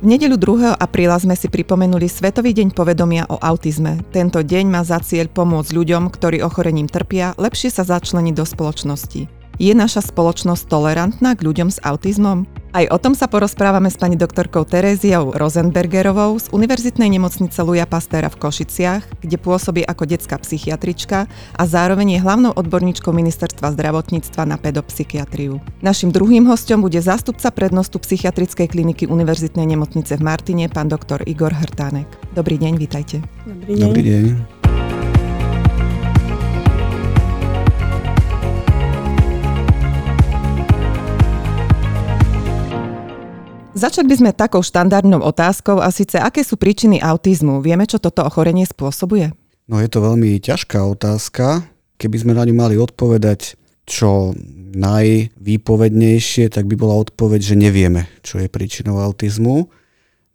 V nedeľu 2. apríla sme si pripomenuli Svetový deň povedomia o autizme. Tento deň má za cieľ pomôcť ľuďom, ktorí ochorením trpia, lepšie sa začleniť do spoločnosti. Je naša spoločnosť tolerantná k ľuďom s autizmom? Aj o tom sa porozprávame s pani doktorkou Teréziou Rosenbergerovou z Univerzitnej nemocnice Luja Pastéra v Košiciach, kde pôsobí ako detská psychiatrička a zároveň je hlavnou odborníčkou Ministerstva zdravotníctva na pedopsychiatriu. Našim druhým hostom bude zástupca prednostu psychiatrickej kliniky Univerzitnej nemocnice v Martine, pán doktor Igor Hrtánek. Dobrý deň, vítajte. Dobrý deň. Dobrý deň. Začať by sme takou štandardnou otázkou a síce aké sú príčiny autizmu? Vieme, čo toto ochorenie spôsobuje? No je to veľmi ťažká otázka. Keby sme na ňu mali odpovedať čo najvýpovednejšie, tak by bola odpoveď, že nevieme, čo je príčinou autizmu.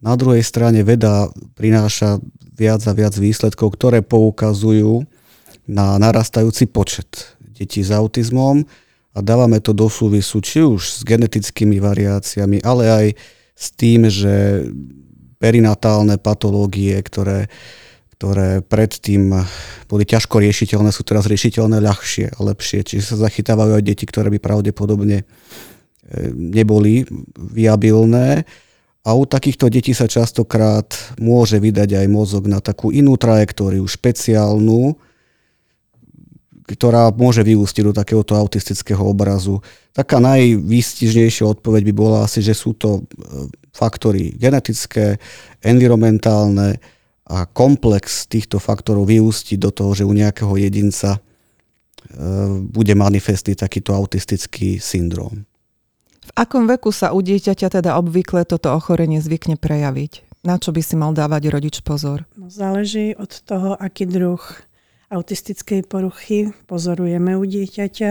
Na druhej strane veda prináša viac a viac výsledkov, ktoré poukazujú na narastajúci počet detí s autizmom a dávame to do súvisu či už s genetickými variáciami, ale aj s tým, že perinatálne patológie, ktoré, ktoré predtým boli ťažko riešiteľné, sú teraz riešiteľné ľahšie a lepšie. Čiže sa zachytávajú aj deti, ktoré by pravdepodobne e, neboli viabilné. A u takýchto detí sa častokrát môže vydať aj mozog na takú inú trajektóriu, špeciálnu, ktorá môže vyústiť do takéhoto autistického obrazu. Taká najvýstižnejšia odpoveď by bola asi, že sú to e, faktory genetické, environmentálne a komplex týchto faktorov vyústi do toho, že u nejakého jedinca e, bude manifestný takýto autistický syndrom. V akom veku sa u dieťaťa teda obvykle toto ochorenie zvykne prejaviť? Na čo by si mal dávať rodič pozor? No, záleží od toho, aký druh autistickej poruchy pozorujeme u dieťaťa,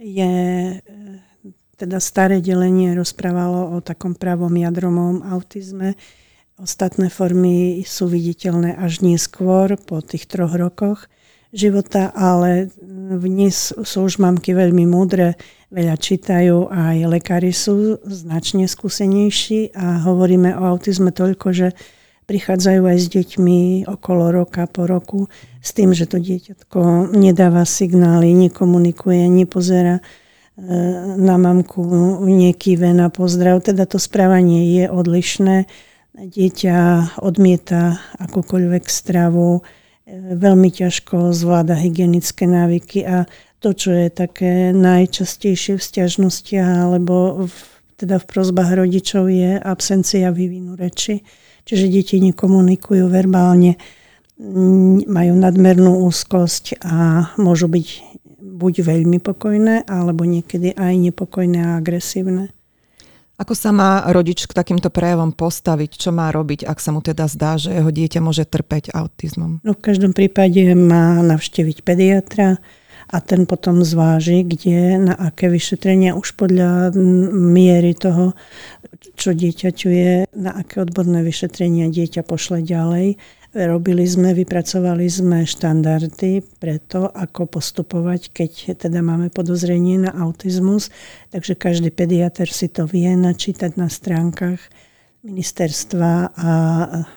je e, teda staré delenie rozprávalo o takom pravom jadromovom autizme. Ostatné formy sú viditeľné až neskôr, po tých troch rokoch života, ale dnes sú už mamky veľmi múdre, veľa čítajú, aj lekári sú značne skúsenejší a hovoríme o autizme toľko, že prichádzajú aj s deťmi okolo roka, po roku, s tým, že to dieťatko nedáva signály, nekomunikuje, nepozera e, na mamku, nekýve na pozdrav. Teda to správanie je odlišné. Dieťa odmieta akúkoľvek stravu, e, veľmi ťažko zvláda hygienické návyky a to, čo je také najčastejšie v stiažnostiach alebo v, teda v prozbách rodičov je absencia vývinu reči Čiže deti nekomunikujú verbálne, majú nadmernú úzkosť a môžu byť buď veľmi pokojné, alebo niekedy aj nepokojné a agresívne. Ako sa má rodič k takýmto prejavom postaviť? Čo má robiť, ak sa mu teda zdá, že jeho dieťa môže trpeť autizmom? No v každom prípade má navštíviť pediatra a ten potom zváži, kde, na aké vyšetrenia už podľa miery toho čo dieťaťu je, na aké odborné vyšetrenia dieťa pošle ďalej. Robili sme, vypracovali sme štandardy pre to, ako postupovať, keď teda máme podozrenie na autizmus. Takže každý pediatr si to vie načítať na stránkach ministerstva a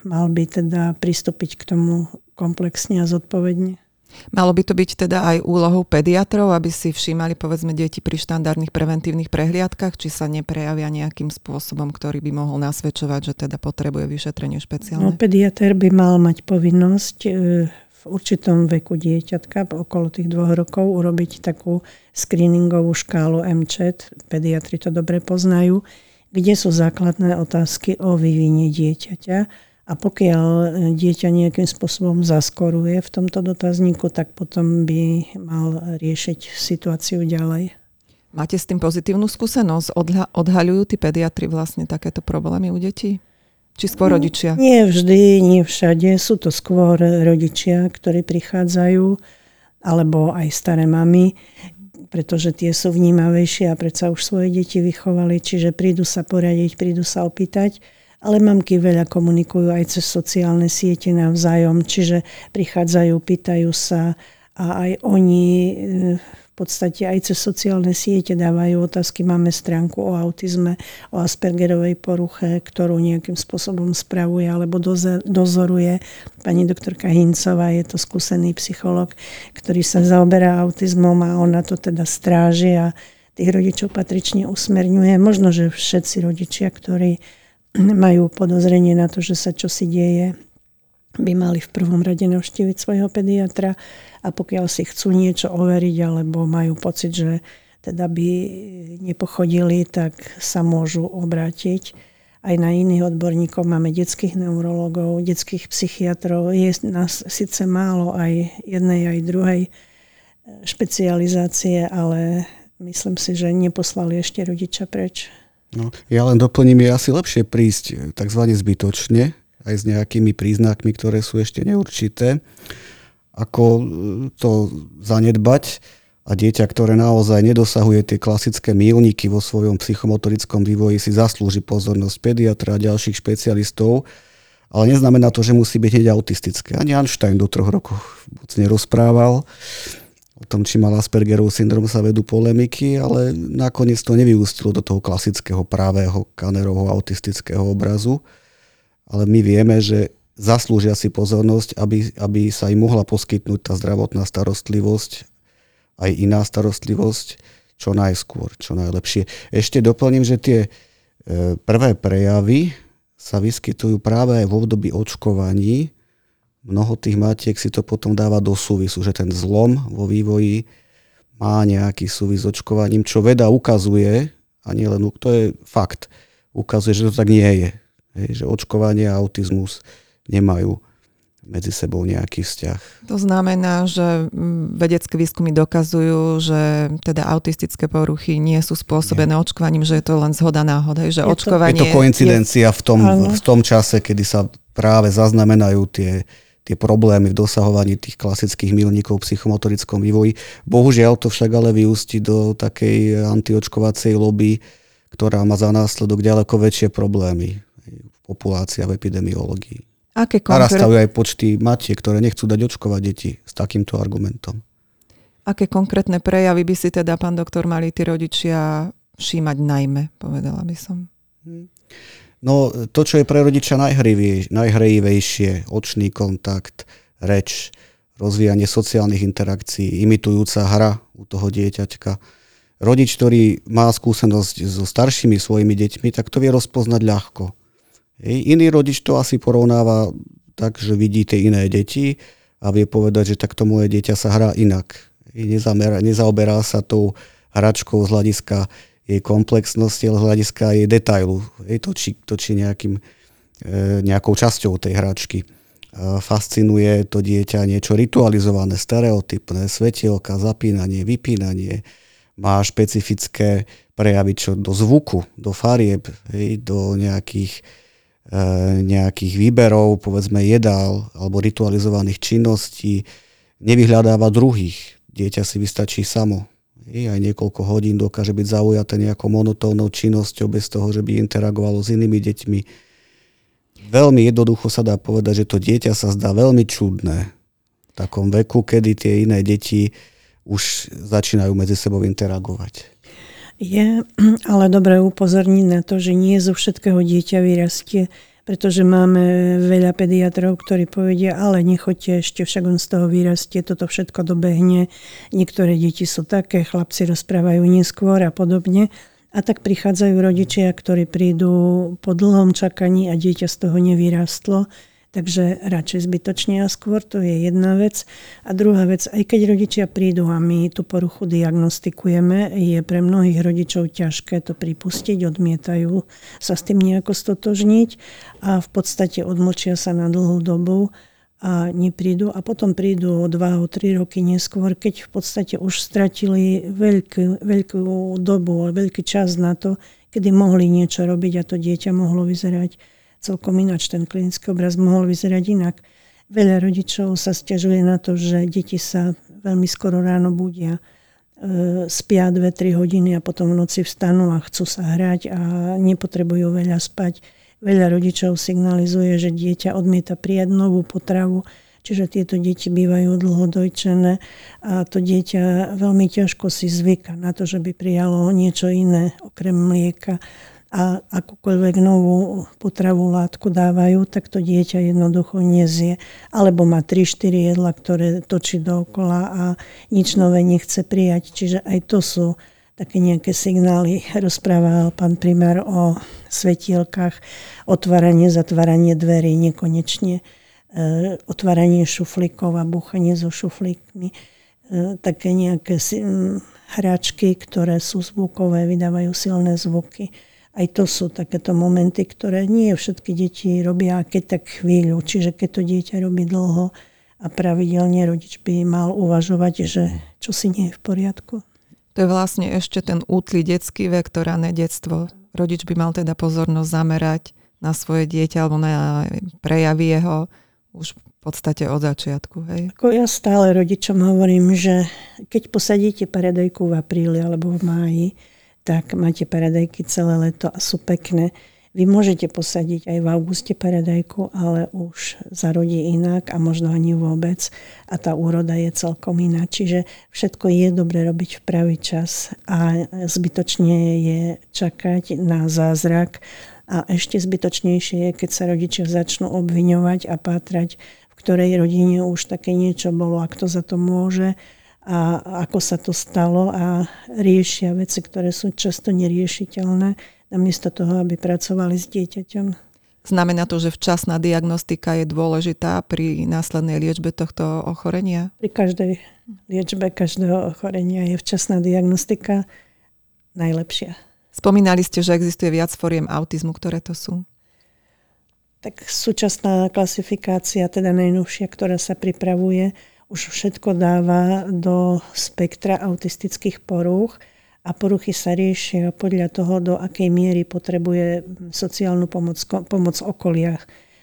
mal by teda pristúpiť k tomu komplexne a zodpovedne. Malo by to byť teda aj úlohou pediatrov, aby si všímali povedzme deti pri štandardných preventívnych prehliadkach, či sa neprejavia nejakým spôsobom, ktorý by mohol nasvedčovať, že teda potrebuje vyšetrenie špeciálne? No, pediatr by mal mať povinnosť e, v určitom veku dieťatka, okolo tých dvoch rokov, urobiť takú screeningovú škálu MCHET, pediatri to dobre poznajú, kde sú základné otázky o vývine dieťaťa a pokiaľ e, dieťa nejakým spôsobom zaskoruje v tomto dotazníku, tak potom by mal riešiť situáciu ďalej. Máte s tým pozitívnu skúsenosť? Odha- odhaľujú tí pediatri vlastne takéto problémy u detí? Či skôr no, rodičia? Nie vždy, nie všade. Sú to skôr rodičia, ktorí prichádzajú, alebo aj staré mamy, pretože tie sú vnímavejšie a predsa už svoje deti vychovali, čiže prídu sa poradiť, prídu sa opýtať ale mamky veľa komunikujú aj cez sociálne siete navzájom, čiže prichádzajú, pýtajú sa a aj oni e, podstate aj cez sociálne siete dávajú otázky. Máme stránku o autizme, o Aspergerovej poruche, ktorú nejakým spôsobom spravuje alebo dozoruje pani doktorka Hincová. Je to skúsený psycholog, ktorý sa zaoberá autizmom a ona to teda stráži a tých rodičov patrične usmerňuje. Možno, že všetci rodičia, ktorí majú podozrenie na to, že sa čosi deje, by mali v prvom rade navštíviť svojho pediatra a pokiaľ si chcú niečo overiť alebo majú pocit, že teda by nepochodili, tak sa môžu obrátiť aj na iných odborníkov. Máme detských neurologov, detských psychiatrov. Je nás síce málo aj jednej, aj druhej špecializácie, ale myslím si, že neposlali ešte rodiča preč. No, ja len doplním, je asi lepšie prísť tzv. zbytočne, aj s nejakými príznakmi, ktoré sú ešte neurčité, ako e, to zanedbať a dieťa, ktoré naozaj nedosahuje tie klasické mílniky vo svojom psychomotorickom vývoji, si zaslúži pozornosť pediatra a ďalších špecialistov, ale neznamená to, že musí byť hneď autistické. Ani Einstein do troch rokov moc nerozprával. Tom, či mal Aspergerov syndrom, sa vedú polemiky, ale nakoniec to nevyústilo do toho klasického právého kanerovho autistického obrazu ale my vieme, že zaslúžia si pozornosť, aby, aby sa im mohla poskytnúť tá zdravotná starostlivosť, aj iná starostlivosť, čo najskôr, čo najlepšie. Ešte doplním, že tie e, prvé prejavy sa vyskytujú práve aj v období očkovaní. Mnoho tých matiek si to potom dáva do súvisu, že ten zlom vo vývoji má nejaký súvis s očkovaním, čo veda ukazuje, a nie len to je fakt, ukazuje, že to tak nie je Hej, že očkovanie a autizmus nemajú medzi sebou nejaký vzťah. To znamená, že mm, vedecké výskumy dokazujú, že teda autistické poruchy nie sú spôsobené nie. očkovaním, že je to len zhoda náhod. Že je očkovanie to, je to koincidencia je... v, tom, v tom čase, kedy sa práve zaznamenajú tie, tie problémy v dosahovaní tých klasických milníkov v psychomotorickom vývoji. Bohužiaľ to však ale vyústi do takej antiočkovacej lobby, ktorá má za následok ďaleko väčšie problémy populácia v epidemiológii. Aké konkrét... Narastajú aj počty matiek, ktoré nechcú dať očkovať deti s takýmto argumentom. Aké konkrétne prejavy by si teda, pán doktor, mali tí rodičia všímať najmä, povedala by som? No to, čo je pre rodiča najhrejivejšie, očný kontakt, reč, rozvíjanie sociálnych interakcií, imitujúca hra u toho dieťaťka. Rodič, ktorý má skúsenosť so staršími svojimi deťmi, tak to vie rozpoznať ľahko. Iný rodič to asi porovnáva tak, že vidí tie iné deti a vie povedať, že takto moje dieťa sa hrá inak. Nezamerá, nezaoberá sa tou hračkou z hľadiska jej komplexnosti, ale hľadiska jej detailu. Hej, točí, točí nejakým, e, nejakou časťou tej hračky. Fascinuje to dieťa niečo ritualizované, stereotypné, svetielka, zapínanie, vypínanie. Má špecifické prejavy čo do zvuku, do farieb, hej, do nejakých E, nejakých výberov, povedzme jedál alebo ritualizovaných činností, nevyhľadáva druhých. Dieťa si vystačí samo. I aj niekoľko hodín dokáže byť zaujaté nejakou monotónnou činnosťou bez toho, že by interagovalo s inými deťmi. Veľmi jednoducho sa dá povedať, že to dieťa sa zdá veľmi čudné v takom veku, kedy tie iné deti už začínajú medzi sebou interagovať. Je ale dobré upozorniť na to, že nie zo všetkého dieťa vyrastie, pretože máme veľa pediatrov, ktorí povedia, ale nechoďte ešte, však on z toho vyrastie, toto všetko dobehne. Niektoré deti sú také, chlapci rozprávajú neskôr a podobne. A tak prichádzajú rodičia, ktorí prídu po dlhom čakaní a dieťa z toho nevyrastlo Takže radšej zbytočne a skôr, to je jedna vec. A druhá vec, aj keď rodičia prídu a my tú poruchu diagnostikujeme, je pre mnohých rodičov ťažké to pripustiť, odmietajú sa s tým nejako stotožniť a v podstate odmlčia sa na dlhú dobu a neprídu a potom prídu o 2 o 3 roky neskôr, keď v podstate už stratili veľkú, veľkú dobu, veľký čas na to, kedy mohli niečo robiť a to dieťa mohlo vyzerať celkom ináč. Ten klinický obraz mohol vyzerať inak. Veľa rodičov sa stiažuje na to, že deti sa veľmi skoro ráno budia, e, spia 2-3 hodiny a potom v noci vstanú a chcú sa hrať a nepotrebujú veľa spať. Veľa rodičov signalizuje, že dieťa odmieta prijať novú potravu, čiže tieto deti bývajú dlhodojčené a to dieťa veľmi ťažko si zvyka na to, že by prijalo niečo iné okrem mlieka a akúkoľvek novú potravú látku dávajú, tak to dieťa jednoducho nezie. Alebo má 3-4 jedla, ktoré točí dookola a nič nové nechce prijať. Čiže aj to sú také nejaké signály. Rozprával pán primár o svetielkách, otváranie, zatváranie dverí nekonečne, e, otváranie šuflíkov a búchanie so šuflíkmi. E, také nejaké hračky, ktoré sú zvukové, vydávajú silné zvuky aj to sú takéto momenty, ktoré nie všetky deti robia, keď tak chvíľu. Čiže keď to dieťa robí dlho a pravidelne rodič by mal uvažovať, že čo si nie je v poriadku. To je vlastne ešte ten útly detský vek, to rané detstvo. Rodič by mal teda pozornosť zamerať na svoje dieťa alebo na prejavy jeho už v podstate od začiatku. Hej? Ako ja stále rodičom hovorím, že keď posadíte paradajku v apríli alebo v máji, tak máte paradajky celé leto a sú pekné. Vy môžete posadiť aj v auguste paradajku, ale už zarodí inak a možno ani vôbec a tá úroda je celkom iná. Čiže všetko je dobre robiť v pravý čas a zbytočne je čakať na zázrak a ešte zbytočnejšie je, keď sa rodičia začnú obviňovať a pátrať, v ktorej rodine už také niečo bolo a kto za to môže a ako sa to stalo a riešia veci, ktoré sú často neriešiteľné, namiesto toho, aby pracovali s dieťaťom. Znamená to, že včasná diagnostika je dôležitá pri následnej liečbe tohto ochorenia? Pri každej liečbe každého ochorenia je včasná diagnostika najlepšia. Spomínali ste, že existuje viac foriem autizmu, ktoré to sú? Tak súčasná klasifikácia, teda najnovšia, ktorá sa pripravuje, už všetko dáva do spektra autistických porúch a poruchy sa riešia podľa toho, do akej miery potrebuje sociálnu pomoc, pomoc okolia,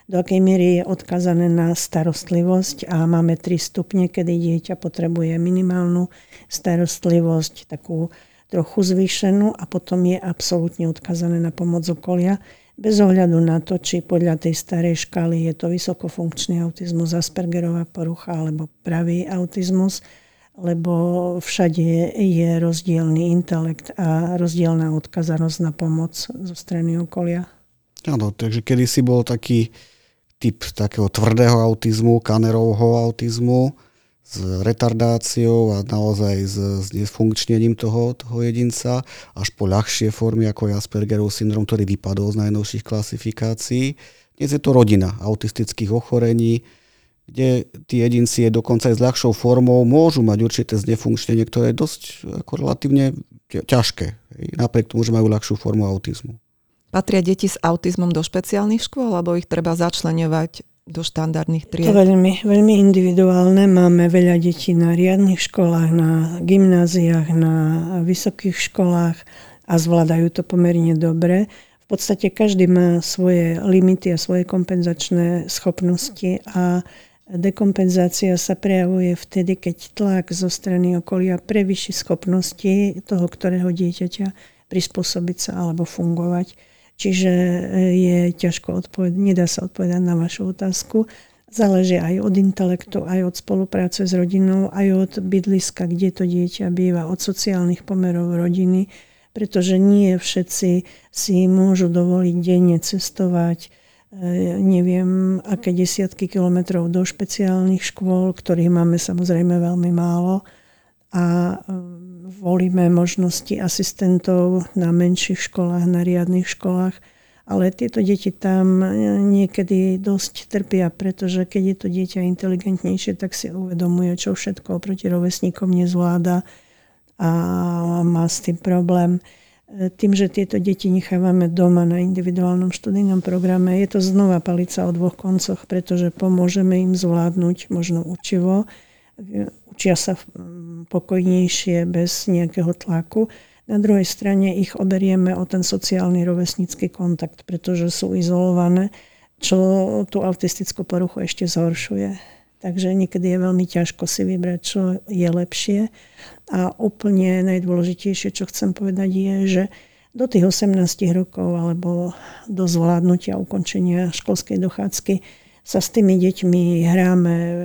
do akej miery je odkazané na starostlivosť a máme tri stupne, kedy dieťa potrebuje minimálnu starostlivosť, takú trochu zvýšenú a potom je absolútne odkazané na pomoc okolia bez ohľadu na to, či podľa tej starej škály je to vysokofunkčný autizmus, Aspergerová porucha alebo pravý autizmus, lebo všade je rozdielný intelekt a rozdielná odkazanosť na pomoc zo strany okolia. Áno, takže kedy si bol taký typ takého tvrdého autizmu, kanerovho autizmu, s retardáciou a naozaj s, s nefunkčnením toho, toho jedinca, až po ľahšie formy ako je Aspergerov syndrom, ktorý vypadol z najnovších klasifikácií. Dnes je to rodina autistických ochorení, kde tí jedinci je dokonca aj s ľahšou formou môžu mať určité znefunkčnenie, ktoré je dosť ako relatívne ťažké, napriek tomu, že majú ľahšiu formu autizmu. Patria deti s autizmom do špeciálnych škôl, alebo ich treba začlenovať do štandardných tried? Veľmi, veľmi individuálne. Máme veľa detí na riadnych školách, na gymnáziách, na vysokých školách a zvládajú to pomerne dobre. V podstate každý má svoje limity a svoje kompenzačné schopnosti a dekompenzácia sa prejavuje vtedy, keď tlak zo strany okolia prevyši schopnosti toho, ktorého dieťaťa prispôsobiť sa alebo fungovať. Čiže e, je ťažko odpovedať, nedá sa odpovedať na vašu otázku. Záleží aj od intelektu, aj od spolupráce s rodinou, aj od bydliska, kde to dieťa býva, od sociálnych pomerov rodiny, pretože nie všetci si môžu dovoliť denne cestovať, e, neviem, aké desiatky kilometrov do špeciálnych škôl, ktorých máme samozrejme veľmi málo a volíme možnosti asistentov na menších školách, na riadnych školách, ale tieto deti tam niekedy dosť trpia, pretože keď je to dieťa inteligentnejšie, tak si uvedomuje, čo všetko oproti rovesníkom nezvláda a má s tým problém. Tým, že tieto deti nechávame doma na individuálnom študijnom programe, je to znova palica o dvoch koncoch, pretože pomôžeme im zvládnuť možno učivo, učia sa pokojnejšie bez nejakého tlaku. Na druhej strane ich oberieme o ten sociálny rovesnícky kontakt, pretože sú izolované, čo tú autistickú poruchu ešte zhoršuje. Takže niekedy je veľmi ťažko si vybrať, čo je lepšie. A úplne najdôležitejšie, čo chcem povedať, je, že do tých 18 rokov alebo do zvládnutia ukončenia školskej dochádzky sa s tými deťmi hráme, e,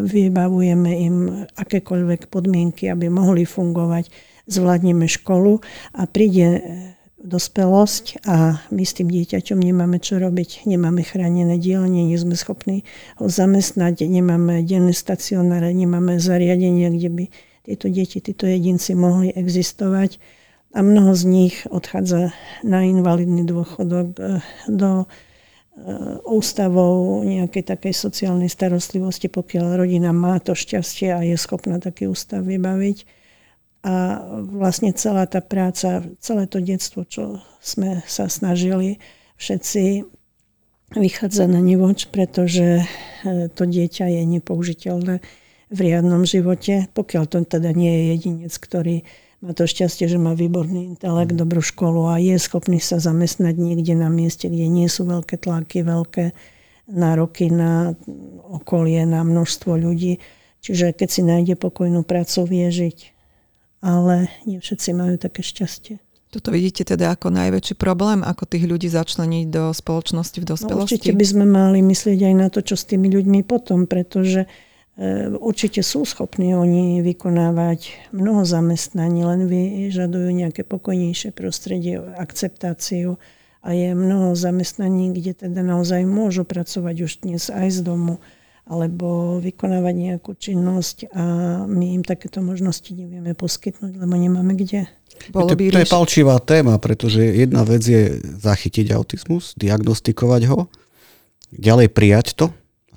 vybavujeme im akékoľvek podmienky, aby mohli fungovať, zvládneme školu a príde dospelosť a my s tým dieťaťom nemáme čo robiť, nemáme chránené dielne, nie sme schopní ho zamestnať, nemáme denné stacionáre, nemáme zariadenia, kde by tieto deti, títo jedinci mohli existovať. A mnoho z nich odchádza na invalidný dôchodok e, do e, ústavov nejakej takej sociálnej starostlivosti, pokiaľ rodina má to šťastie a je schopná taký ústav vybaviť. A vlastne celá tá práca, celé to detstvo, čo sme sa snažili všetci vychádza na nivoč, pretože e, to dieťa je nepoužiteľné v riadnom živote, pokiaľ to teda nie je jedinec, ktorý má to šťastie, že má výborný intelekt, dobrú školu a je schopný sa zamestnať niekde na mieste, kde nie sú veľké tlaky, veľké nároky na okolie, na množstvo ľudí. Čiže keď si nájde pokojnú prácu, vie žiť ale nie všetci majú také šťastie. Toto vidíte teda ako najväčší problém, ako tých ľudí začleniť do spoločnosti v dospelosti? No, určite by sme mali myslieť aj na to, čo s tými ľuďmi potom, pretože e, určite sú schopní oni vykonávať mnoho zamestnaní, len vyžadujú nejaké pokojnejšie prostredie, akceptáciu a je mnoho zamestnaní, kde teda naozaj môžu pracovať už dnes aj z domu alebo vykonávať nejakú činnosť a my im takéto možnosti nevieme poskytnúť, lebo nemáme kde. Bolo by to, to je palčivá téma, pretože jedna vec je zachytiť autizmus, diagnostikovať ho, ďalej prijať to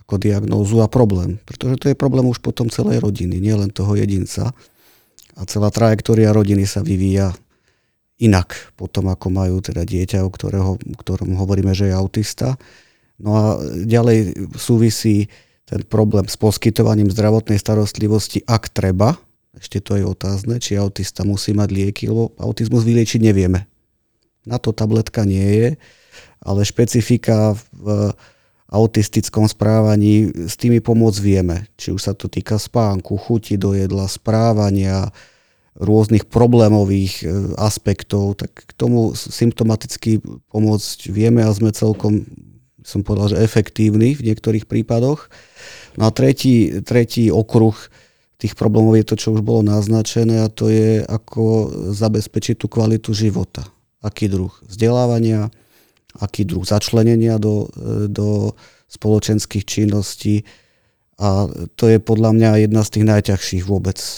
ako diagnózu a problém. Pretože to je problém už potom celej rodiny, nielen toho jedinca. A celá trajektória rodiny sa vyvíja inak potom, ako majú teda dieťa, o ktorého, ktorom hovoríme, že je autista. No a ďalej súvisí ten problém s poskytovaním zdravotnej starostlivosti, ak treba, ešte to je otázne, či autista musí mať lieky, lebo autizmus vyliečiť nevieme. Na to tabletka nie je, ale špecifika v autistickom správaní s tými pomôcť vieme. Či už sa to týka spánku, chuti do jedla, správania, rôznych problémových e, aspektov, tak k tomu symptomaticky pomôcť vieme a sme celkom som povedal, že efektívny v niektorých prípadoch. No a tretí, tretí okruh tých problémov je to, čo už bolo naznačené a to je, ako zabezpečiť tú kvalitu života. Aký druh vzdelávania, aký druh začlenenia do, do spoločenských činností. A to je podľa mňa jedna z tých najťažších vôbec e,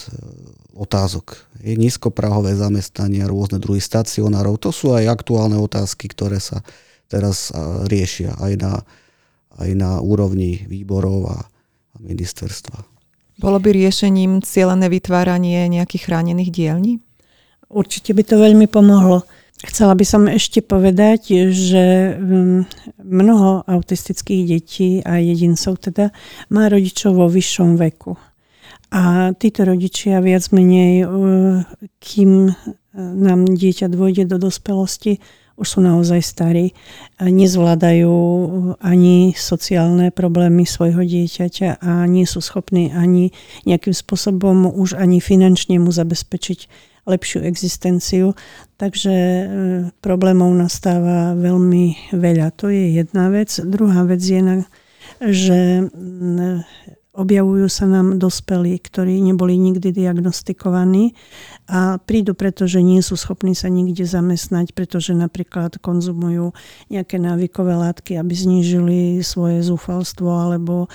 otázok. Je nízkoprahové zamestnania, rôzne druhy stacionárov. To sú aj aktuálne otázky, ktoré sa teraz riešia aj na, aj na úrovni výborov a, a ministerstva. Bolo by riešením cieľené vytváranie nejakých chránených dielní? Určite by to veľmi pomohlo. Chcela by som ešte povedať, že mm, mnoho autistických detí a jedincov teda má rodičov vo vyššom veku. A títo rodičia viac menej, kým nám dieťa dôjde do dospelosti, už sú naozaj starí, nezvládajú ani sociálne problémy svojho dieťaťa a nie sú schopní ani nejakým spôsobom už ani finančne mu zabezpečiť lepšiu existenciu. Takže e, problémov nastáva veľmi veľa. To je jedna vec. Druhá vec je, že objavujú sa nám dospelí, ktorí neboli nikdy diagnostikovaní a prídu preto, že nie sú schopní sa nikde zamestnať, pretože napríklad konzumujú nejaké návykové látky, aby znížili svoje zúfalstvo alebo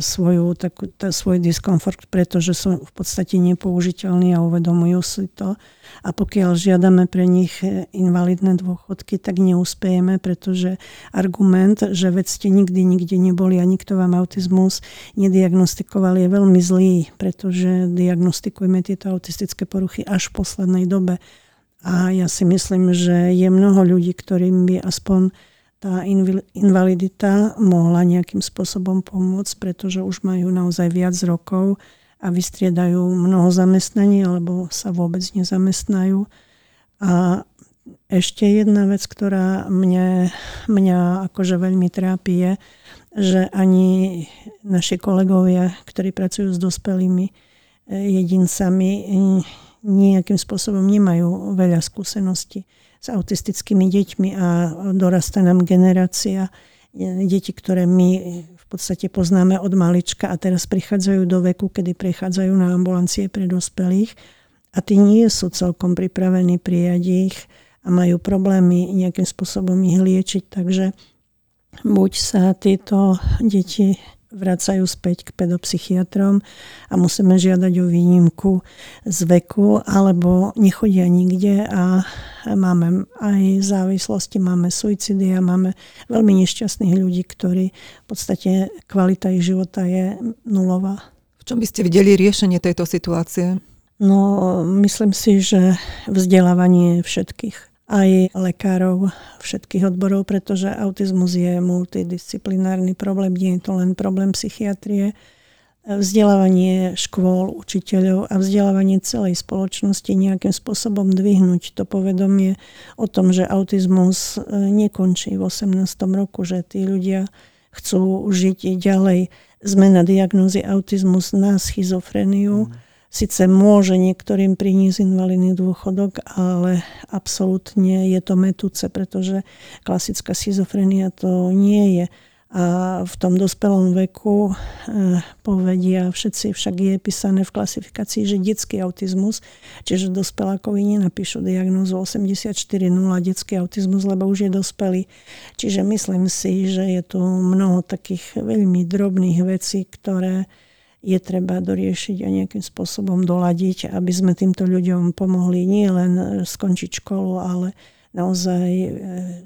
svoju, takú, tá, svoj diskomfort, pretože sú v podstate nepoužiteľní a uvedomujú si to. A pokiaľ žiadame pre nich e, invalidné dôchodky, tak neúspejeme, pretože argument, že veď ste nikdy nikde neboli a nikto vám autizmus nediagnostikoval, je veľmi zlý, pretože diagnostikujeme tieto autistické poruchy až v poslednej dobe. A ja si myslím, že je mnoho ľudí, ktorým by aspoň tá invalidita mohla nejakým spôsobom pomôcť, pretože už majú naozaj viac rokov a vystriedajú mnoho zamestnaní alebo sa vôbec nezamestnajú. A ešte jedna vec, ktorá mňa, mňa akože veľmi trápi je, že ani naši kolegovia, ktorí pracujú s dospelými eh, jedincami, nejakým spôsobom nemajú veľa skúseností s autistickými deťmi a dorastá nám generácia deti, ktoré my v podstate poznáme od malička a teraz prichádzajú do veku, kedy prechádzajú na ambulancie pre dospelých a tí nie sú celkom pripravení prijať ich a majú problémy nejakým spôsobom ich liečiť. Takže buď sa tieto deti vracajú späť k pedopsychiatrom a musíme žiadať o výnimku z veku, alebo nechodia nikde a máme aj závislosti, máme suicidy a máme veľmi nešťastných ľudí, ktorí v podstate kvalita ich života je nulová. V čom by ste videli riešenie tejto situácie? No, myslím si, že vzdelávanie všetkých aj lekárov všetkých odborov, pretože autizmus je multidisciplinárny problém, nie je to len problém psychiatrie. Vzdelávanie škôl, učiteľov a vzdelávanie celej spoločnosti nejakým spôsobom dvihnúť to povedomie o tom, že autizmus e, nekončí v 18. roku, že tí ľudia chcú žiť ďalej. Zmena diagnózy autizmus na schizofreniu. Mm Sice môže niektorým priniesť invalidný dôchodok, ale absolútne je to metúce, pretože klasická schizofrenia to nie je. A v tom dospelom veku eh, povedia všetci, však je písané v klasifikácii, že detský autizmus, čiže dospelákovi nenapíšu diagnózu 84.0 detský autizmus, lebo už je dospelý. Čiže myslím si, že je tu mnoho takých veľmi drobných vecí, ktoré je treba doriešiť a nejakým spôsobom doladiť, aby sme týmto ľuďom pomohli nie len e, skončiť školu, ale naozaj e,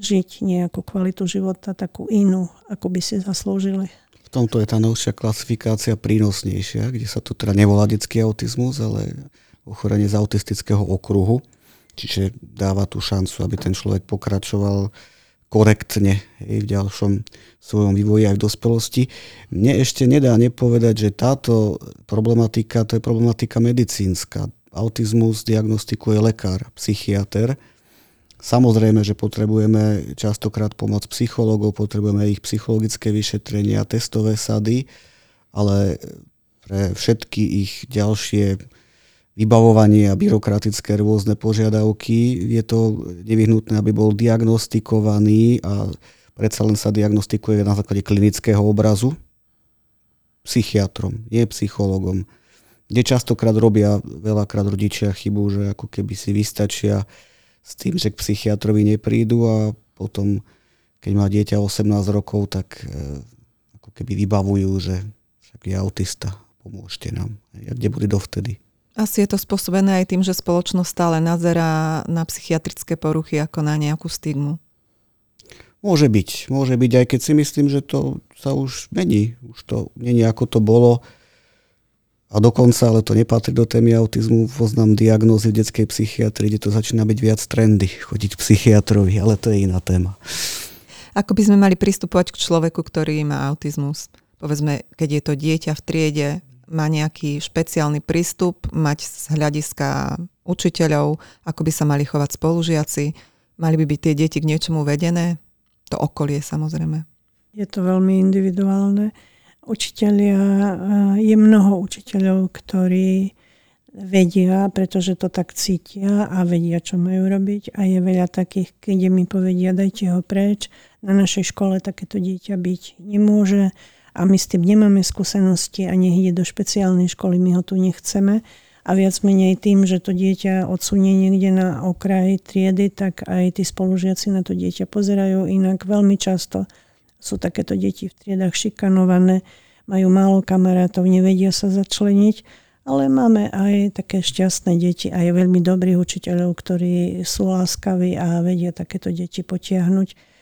žiť nejakú kvalitu života, takú inú, ako by si zaslúžili. V tomto je tá novšia klasifikácia prínosnejšia, kde sa tu teda nevolá detský autizmus, ale ochorenie z autistického okruhu. Čiže dáva tú šancu, aby ten človek pokračoval korektne v ďalšom svojom vývoji aj v dospelosti. Mne ešte nedá nepovedať, že táto problematika, to je problematika medicínska. Autizmus diagnostikuje lekár, psychiatr. Samozrejme, že potrebujeme častokrát pomoc psychológov, potrebujeme ich psychologické vyšetrenia, testové sady, ale pre všetky ich ďalšie vybavovanie a byrokratické rôzne požiadavky. Je to nevyhnutné, aby bol diagnostikovaný a predsa len sa diagnostikuje na základe klinického obrazu psychiatrom, nie psychologom. Kde častokrát robia veľakrát rodičia chybu, že ako keby si vystačia s tým, že k psychiatrovi neprídu a potom, keď má dieťa 18 rokov, tak e, ako keby vybavujú, že však je autista, pomôžte nám. A kde bude dovtedy? Asi je to spôsobené aj tým, že spoločnosť stále nazerá na psychiatrické poruchy ako na nejakú stigmu. Môže byť, môže byť, aj keď si myslím, že to sa už mení. Už to není ako to bolo. A dokonca, ale to nepatrí do témy autizmu, poznám diagnózy v detskej psychiatrii, kde to začína byť viac trendy, chodiť k psychiatrovi, ale to je iná téma. Ako by sme mali pristupovať k človeku, ktorý má autizmus? Povedzme, keď je to dieťa v triede, má nejaký špeciálny prístup, mať z hľadiska učiteľov, ako by sa mali chovať spolužiaci, mali by byť tie deti k niečomu vedené, to okolie samozrejme. Je to veľmi individuálne. Učiteľia, eh, je mnoho učiteľov, ktorí vedia, pretože to tak cítia a vedia, čo majú robiť. A je veľa takých, keď mi povedia, dajte ho preč, na našej škole takéto dieťa byť nemôže a my s tým nemáme skúsenosti a nech ide do špeciálnej školy, my ho tu nechceme. A viac menej tým, že to dieťa odsunie niekde na okraj triedy, tak aj tí spolužiaci na to dieťa pozerajú inak. Veľmi často sú takéto deti v triedách šikanované, majú málo kamarátov, nevedia sa začleniť, ale máme aj také šťastné deti, aj veľmi dobrých učiteľov, ktorí sú láskaví a vedia takéto deti potiahnuť.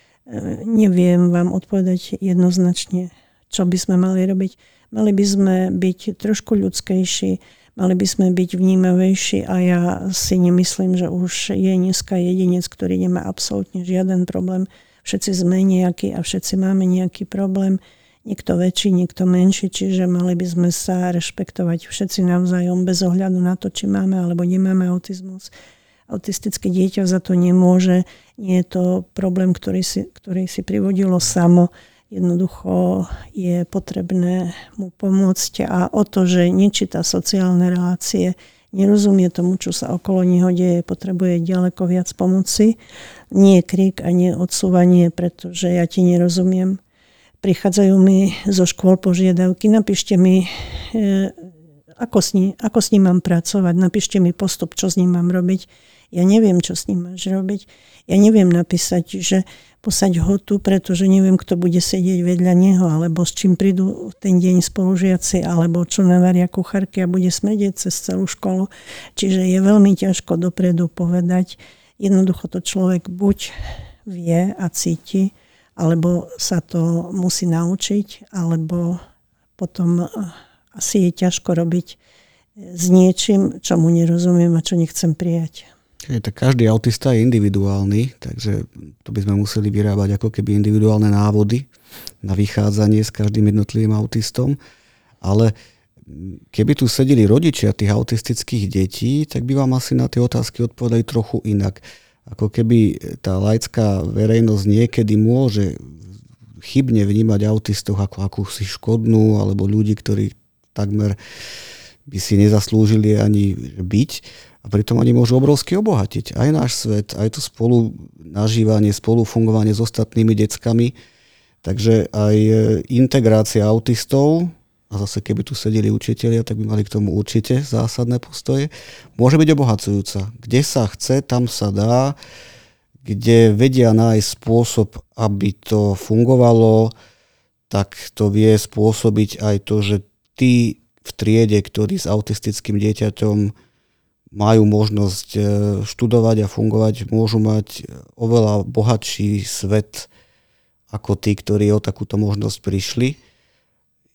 Neviem vám odpovedať jednoznačne, čo by sme mali robiť. Mali by sme byť trošku ľudskejší, mali by sme byť vnímavejší a ja si nemyslím, že už je dneska jedinec, ktorý nemá absolútne žiaden problém. Všetci sme nejakí a všetci máme nejaký problém. Niekto väčší, niekto menší, čiže mali by sme sa rešpektovať všetci navzájom bez ohľadu na to, či máme alebo nemáme autizmus. Autistické dieťa za to nemôže. Nie je to problém, ktorý si, ktorý si privodilo samo Jednoducho je potrebné mu pomôcť a o to, že nečíta sociálne relácie, nerozumie tomu, čo sa okolo neho deje, potrebuje ďaleko viac pomoci. Nie krik a nie odsúvanie, pretože ja ti nerozumiem. prichádzajú mi zo škôl požiadavky, napíšte mi, e, ako s, ním, ako s ním mám pracovať, napíšte mi postup, čo s ním mám robiť. Ja neviem, čo s ním máš robiť. Ja neviem napísať, že posaď ho tu, pretože neviem, kto bude sedieť vedľa neho, alebo s čím prídu ten deň spolužiaci, alebo čo navaria kuchárky a bude smedieť cez celú školu. Čiže je veľmi ťažko dopredu povedať. Jednoducho to človek buď vie a cíti, alebo sa to musí naučiť, alebo potom eh, asi je ťažko robiť s niečím, čo mu nerozumiem a čo nechcem prijať. Tak každý autista je individuálny, takže to by sme museli vyrábať ako keby individuálne návody na vychádzanie s každým jednotlivým autistom. Ale keby tu sedeli rodičia tých autistických detí, tak by vám asi na tie otázky odpovedali trochu inak. Ako keby tá laická verejnosť niekedy môže chybne vnímať autistov ako akúsi škodnú alebo ľudí, ktorí takmer by si nezaslúžili ani byť a pritom oni môžu obrovsky obohatiť aj náš svet, aj to spolu nažívanie, spolu fungovanie s ostatnými deckami. Takže aj e, integrácia autistov, a zase keby tu sedeli učitelia, tak by mali k tomu určite zásadné postoje, môže byť obohacujúca. Kde sa chce, tam sa dá, kde vedia nájsť spôsob, aby to fungovalo, tak to vie spôsobiť aj to, že tí v triede, ktorí s autistickým dieťaťom majú možnosť e, študovať a fungovať, môžu mať oveľa bohatší svet ako tí, ktorí o takúto možnosť prišli.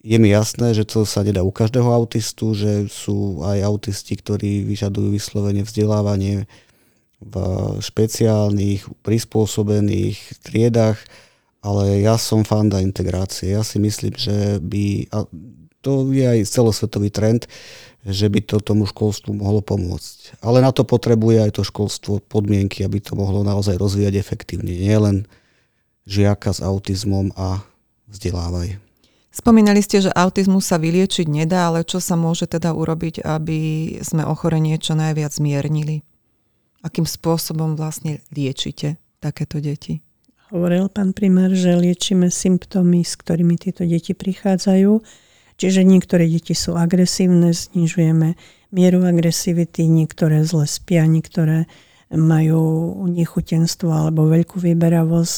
Je mi jasné, že to sa nedá u každého autistu, že sú aj autisti, ktorí vyžadujú vyslovene vzdelávanie v špeciálnych, prispôsobených triedách, ale ja som fanda integrácie. Ja si myslím, že by, a to je aj celosvetový trend, že by to tomu školstvu mohlo pomôcť. Ale na to potrebuje aj to školstvo podmienky, aby to mohlo naozaj rozvíjať efektívne. Nie len žiaka s autizmom a vzdelávaj. Spomínali ste, že autizmus sa vyliečiť nedá, ale čo sa môže teda urobiť, aby sme ochorenie čo najviac zmiernili? Akým spôsobom vlastne liečite takéto deti? Hovoril pán primár, že liečíme symptómy, s ktorými tieto deti prichádzajú Čiže niektoré deti sú agresívne, znižujeme mieru agresivity, niektoré zle spia, niektoré majú nechutenstvo alebo veľkú vyberavosť.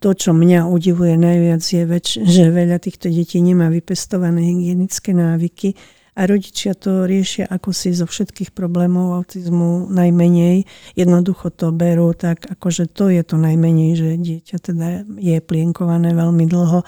To, čo mňa udivuje najviac, je, väč- že veľa týchto detí nemá vypestované hygienické návyky a rodičia to riešia ako si zo všetkých problémov autizmu najmenej. Jednoducho to berú tak, akože to je to najmenej, že dieťa teda je plienkované veľmi dlho,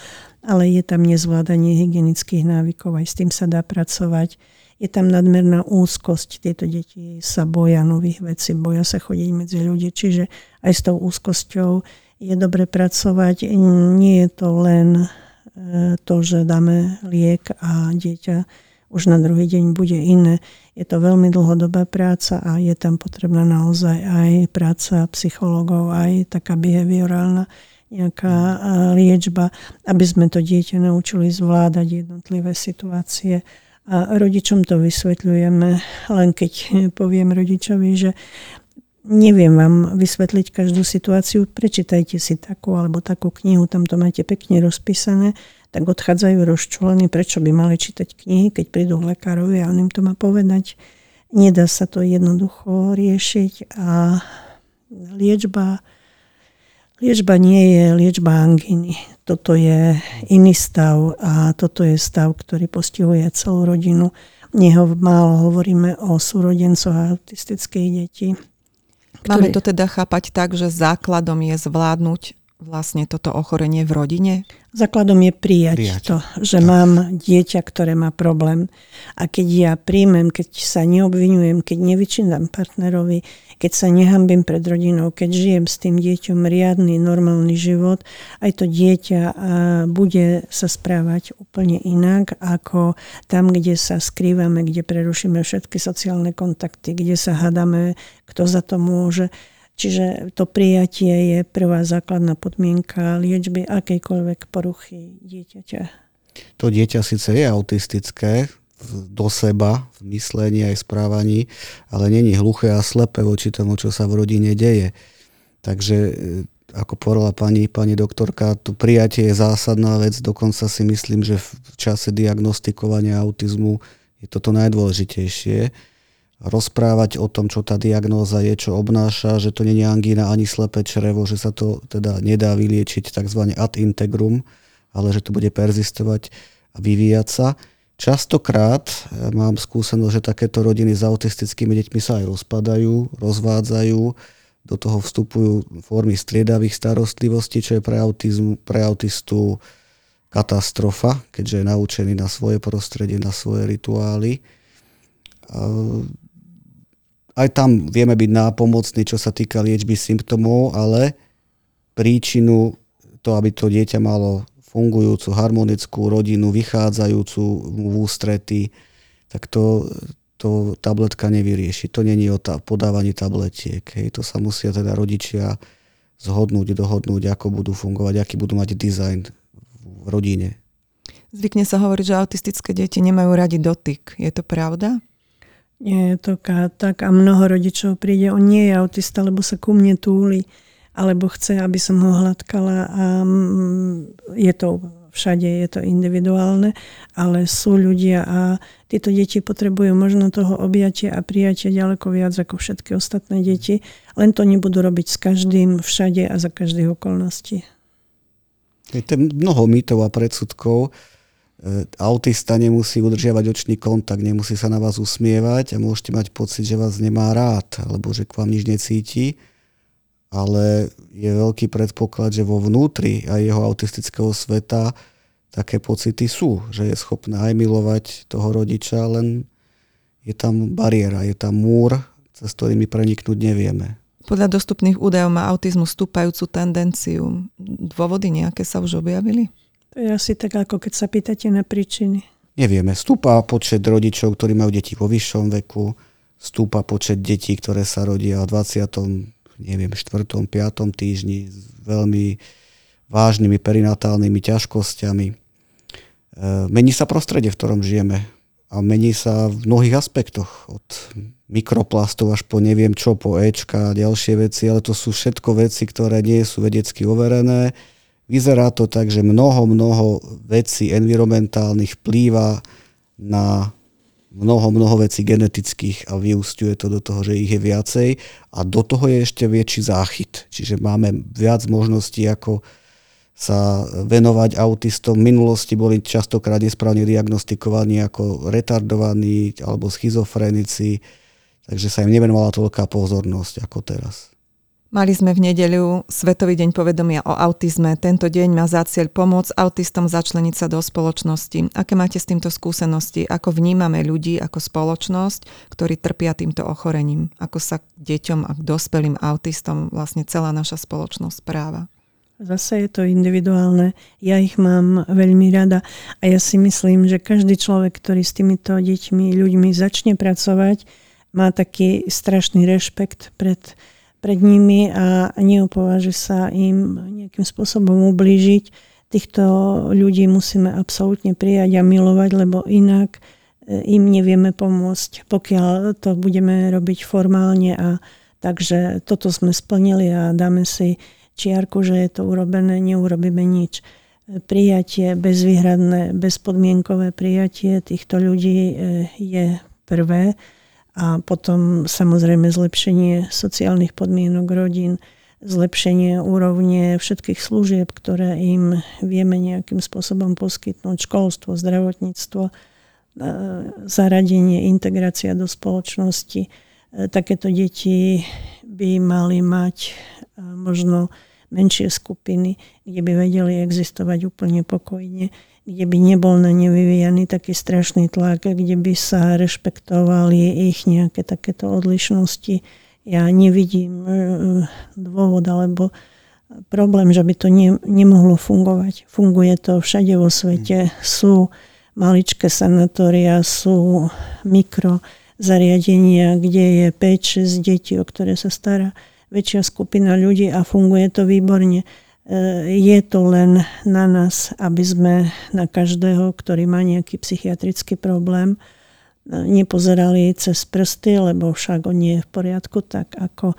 ale je tam nezvládanie hygienických návykov, aj s tým sa dá pracovať. Je tam nadmerná úzkosť, tieto deti sa boja nových vecí, boja sa chodiť medzi ľudí, čiže aj s tou úzkosťou je dobre pracovať. Nie je to len e, to, že dáme liek a dieťa už na druhý deň bude iné. Je to veľmi dlhodobá práca a je tam potrebná naozaj aj práca psychológov, aj taká behaviorálna nejaká liečba, aby sme to dieťa naučili zvládať jednotlivé situácie. A rodičom to vysvetľujeme, len keď poviem rodičovi, že neviem vám vysvetliť každú situáciu, prečítajte si takú alebo takú knihu, tam to máte pekne rozpísané tak odchádzajú rozčúlení, prečo by mali čítať knihy, keď prídu k lekárovi a on im to má povedať. Nedá sa to jednoducho riešiť a liečba, liečba nie je liečba anginy. Toto je iný stav a toto je stav, ktorý postihuje celú rodinu. Neho málo hovoríme o súrodencoch autistických detí. Máme to teda chápať tak, že základom je zvládnuť vlastne toto ochorenie v rodine? Základom je prijať, prijať. to, že tak. mám dieťa, ktoré má problém. A keď ja príjmem, keď sa neobvinujem, keď nevyčínam partnerovi, keď sa nehambím pred rodinou, keď žijem s tým dieťom riadny, normálny život, aj to dieťa bude sa správať úplne inak, ako tam, kde sa skrývame, kde prerušíme všetky sociálne kontakty, kde sa hádame, kto za to môže Čiže to prijatie je prvá základná podmienka liečby akejkoľvek poruchy dieťaťa. To dieťa síce je autistické do seba, v myslení aj správaní, ale není hluché a slepé voči tomu, čo sa v rodine deje. Takže e, ako povedala pani, pani doktorka, to prijatie je zásadná vec, dokonca si myslím, že v čase diagnostikovania autizmu je toto najdôležitejšie. Rozprávať o tom, čo tá diagnóza je, čo obnáša, že to nie je angína ani slepé črevo, že sa to teda nedá vyliečiť tzv. ad integrum, ale že to bude perzistovať a vyvíjať sa. Častokrát eh, mám skúsenosť, že takéto rodiny s autistickými deťmi sa aj rozpadajú, rozvádzajú, do toho vstupujú formy striedavých starostlivostí, čo je pre, autizmu, pre autistu katastrofa, keďže je naučený na svoje prostredie, na svoje rituály. Aj tam vieme byť nápomocní, čo sa týka liečby symptómov, ale príčinu to, aby to dieťa malo fungujúcu, harmonickú rodinu, vychádzajúcu v ústrety, tak to, to tabletka nevyrieši. To není o ta, podávaní tabletiek. Hej. To sa musia teda rodičia zhodnúť, dohodnúť, ako budú fungovať, aký budú mať dizajn v rodine. Zvykne sa hovoriť, že autistické deti nemajú radi dotyk. Je to pravda? Nie je to tak a mnoho rodičov príde, on nie je autista, lebo sa ku mne túli alebo chce, aby som ho hladkala a mm, je to všade, je to individuálne, ale sú ľudia a tieto deti potrebujú možno toho objatia a prijatia ďaleko viac ako všetky ostatné deti, len to nebudú robiť s každým, všade a za každých okolností. Je to mnoho mýtov a predsudkov. E, autista nemusí udržiavať očný kontakt, nemusí sa na vás usmievať a môžete mať pocit, že vás nemá rád, alebo že k vám nič necíti ale je veľký predpoklad, že vo vnútri aj jeho autistického sveta také pocity sú, že je schopná aj milovať toho rodiča, len je tam bariéra, je tam múr, cez ktorý my preniknúť nevieme. Podľa dostupných údajov má autizmus stúpajúcu tendenciu. Dôvody nejaké sa už objavili? To je asi tak, ako keď sa pýtate na príčiny. Nevieme. Stúpa počet rodičov, ktorí majú deti vo vyššom veku, stúpa počet detí, ktoré sa rodia v 20 neviem, 4. 5. týždni s veľmi vážnymi perinatálnymi ťažkosťami. E, mení sa prostredie, v ktorom žijeme a mení sa v mnohých aspektoch. Od mikroplastov až po neviem čo, po Ečka a ďalšie veci, ale to sú všetko veci, ktoré nie sú vedecky overené. Vyzerá to tak, že mnoho, mnoho vecí environmentálnych vplýva na mnoho, mnoho vecí genetických a vyústiuje to do toho, že ich je viacej a do toho je ešte väčší záchyt. Čiže máme viac možností, ako sa venovať autistom. V minulosti boli častokrát nesprávne diagnostikovaní ako retardovaní alebo schizofrenici, takže sa im nevenovala toľká pozornosť ako teraz. Mali sme v nedeľu Svetový deň povedomia o autizme. Tento deň má za cieľ pomôcť autistom začleniť sa do spoločnosti. Aké máte s týmto skúsenosti? Ako vnímame ľudí ako spoločnosť, ktorí trpia týmto ochorením? Ako sa k deťom a k dospelým autistom vlastne celá naša spoločnosť správa? Zase je to individuálne. Ja ich mám veľmi rada a ja si myslím, že každý človek, ktorý s týmito deťmi, ľuďmi začne pracovať, má taký strašný rešpekt pred pred nimi a neopováži sa im nejakým spôsobom ublížiť. Týchto ľudí musíme absolútne prijať a milovať, lebo inak e, im nevieme pomôcť, pokiaľ to budeme robiť formálne a takže toto sme splnili a dáme si čiarku, že je to urobené, neurobíme nič. Prijatie, bezvýhradné, bezpodmienkové prijatie týchto ľudí e, je prvé a potom samozrejme zlepšenie sociálnych podmienok rodín, zlepšenie úrovne všetkých služieb, ktoré im vieme nejakým spôsobom poskytnúť, školstvo, zdravotníctvo, e, zaradenie, integrácia do spoločnosti. E, takéto deti by mali mať e, možno menšie skupiny, kde by vedeli existovať úplne pokojne kde by nebol na ne vyvíjaný taký strašný tlak, kde by sa rešpektovali ich nejaké takéto odlišnosti. Ja nevidím e, dôvod alebo problém, že by to ne, nemohlo fungovať. Funguje to všade vo svete. Sú maličké sanatória, sú mikro zariadenia, kde je 5-6 detí, o ktoré sa stará väčšia skupina ľudí a funguje to výborne je to len na nás, aby sme na každého, ktorý má nejaký psychiatrický problém, nepozerali cez prsty, lebo však on nie je v poriadku, tak ako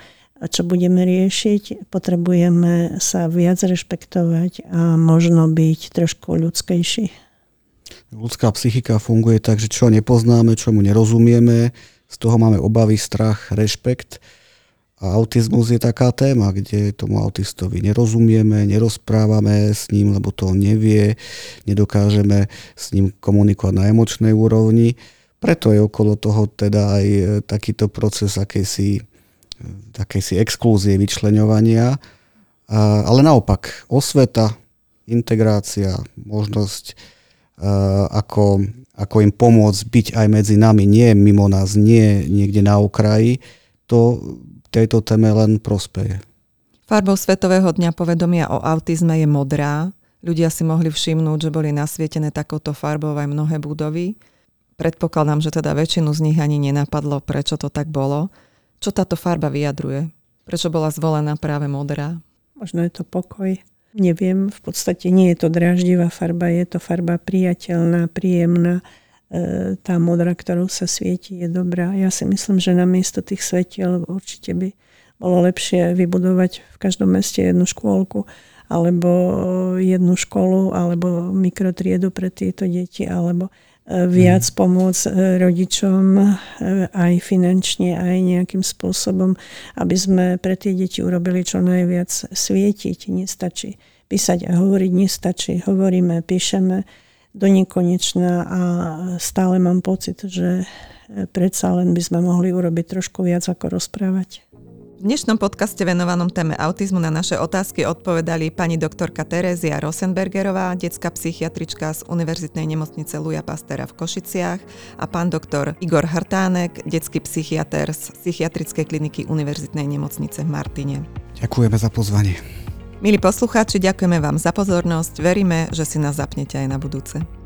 čo budeme riešiť? Potrebujeme sa viac rešpektovať a možno byť trošku ľudskejší. Ľudská psychika funguje tak, že čo nepoznáme, čo mu nerozumieme, z toho máme obavy, strach, rešpekt. A autizmus je taká téma, kde tomu autistovi nerozumieme, nerozprávame s ním, lebo to on nevie, nedokážeme s ním komunikovať na emočnej úrovni. Preto je okolo toho teda aj e, takýto proces akejsi takejsi exklúzie, vyčleňovania. Ale naopak, osveta, integrácia, možnosť ako, ako im pomôcť byť aj medzi nami, nie mimo nás, nie niekde na okraji, to tejto téme len prospeje. Farbou Svetového dňa povedomia o autizme je modrá. Ľudia si mohli všimnúť, že boli nasvietené takouto farbou aj mnohé budovy. Predpokladám, že teda väčšinu z nich ani nenapadlo, prečo to tak bolo. Čo táto farba vyjadruje? Prečo bola zvolená práve modrá? Možno je to pokoj. Neviem, v podstate nie je to dráždivá farba, je to farba priateľná, príjemná. E, tá modrá, ktorou sa svieti, je dobrá. Ja si myslím, že namiesto tých svetiel určite by bolo lepšie vybudovať v každom meste jednu škôlku alebo jednu školu, alebo mikrotriedu pre tieto deti, alebo viac mhm. pomôcť e, rodičom e, aj finančne, aj nejakým spôsobom, aby sme pre tie deti urobili čo najviac. Svietiť nestačí. Písať a hovoriť nestačí. Hovoríme, píšeme do nekonečna a stále mám pocit, že e, predsa len by sme mohli urobiť trošku viac ako rozprávať. V dnešnom podcaste venovanom téme autizmu na naše otázky odpovedali pani doktorka Terézia Rosenbergerová, detská psychiatrička z Univerzitnej nemocnice Luja Pastera v Košiciach a pán doktor Igor Hartánek, detský psychiatr z psychiatrickej kliniky Univerzitnej nemocnice v Martine. Ďakujeme za pozvanie. Milí poslucháči, ďakujeme vám za pozornosť. Veríme, že si nás zapnete aj na budúce.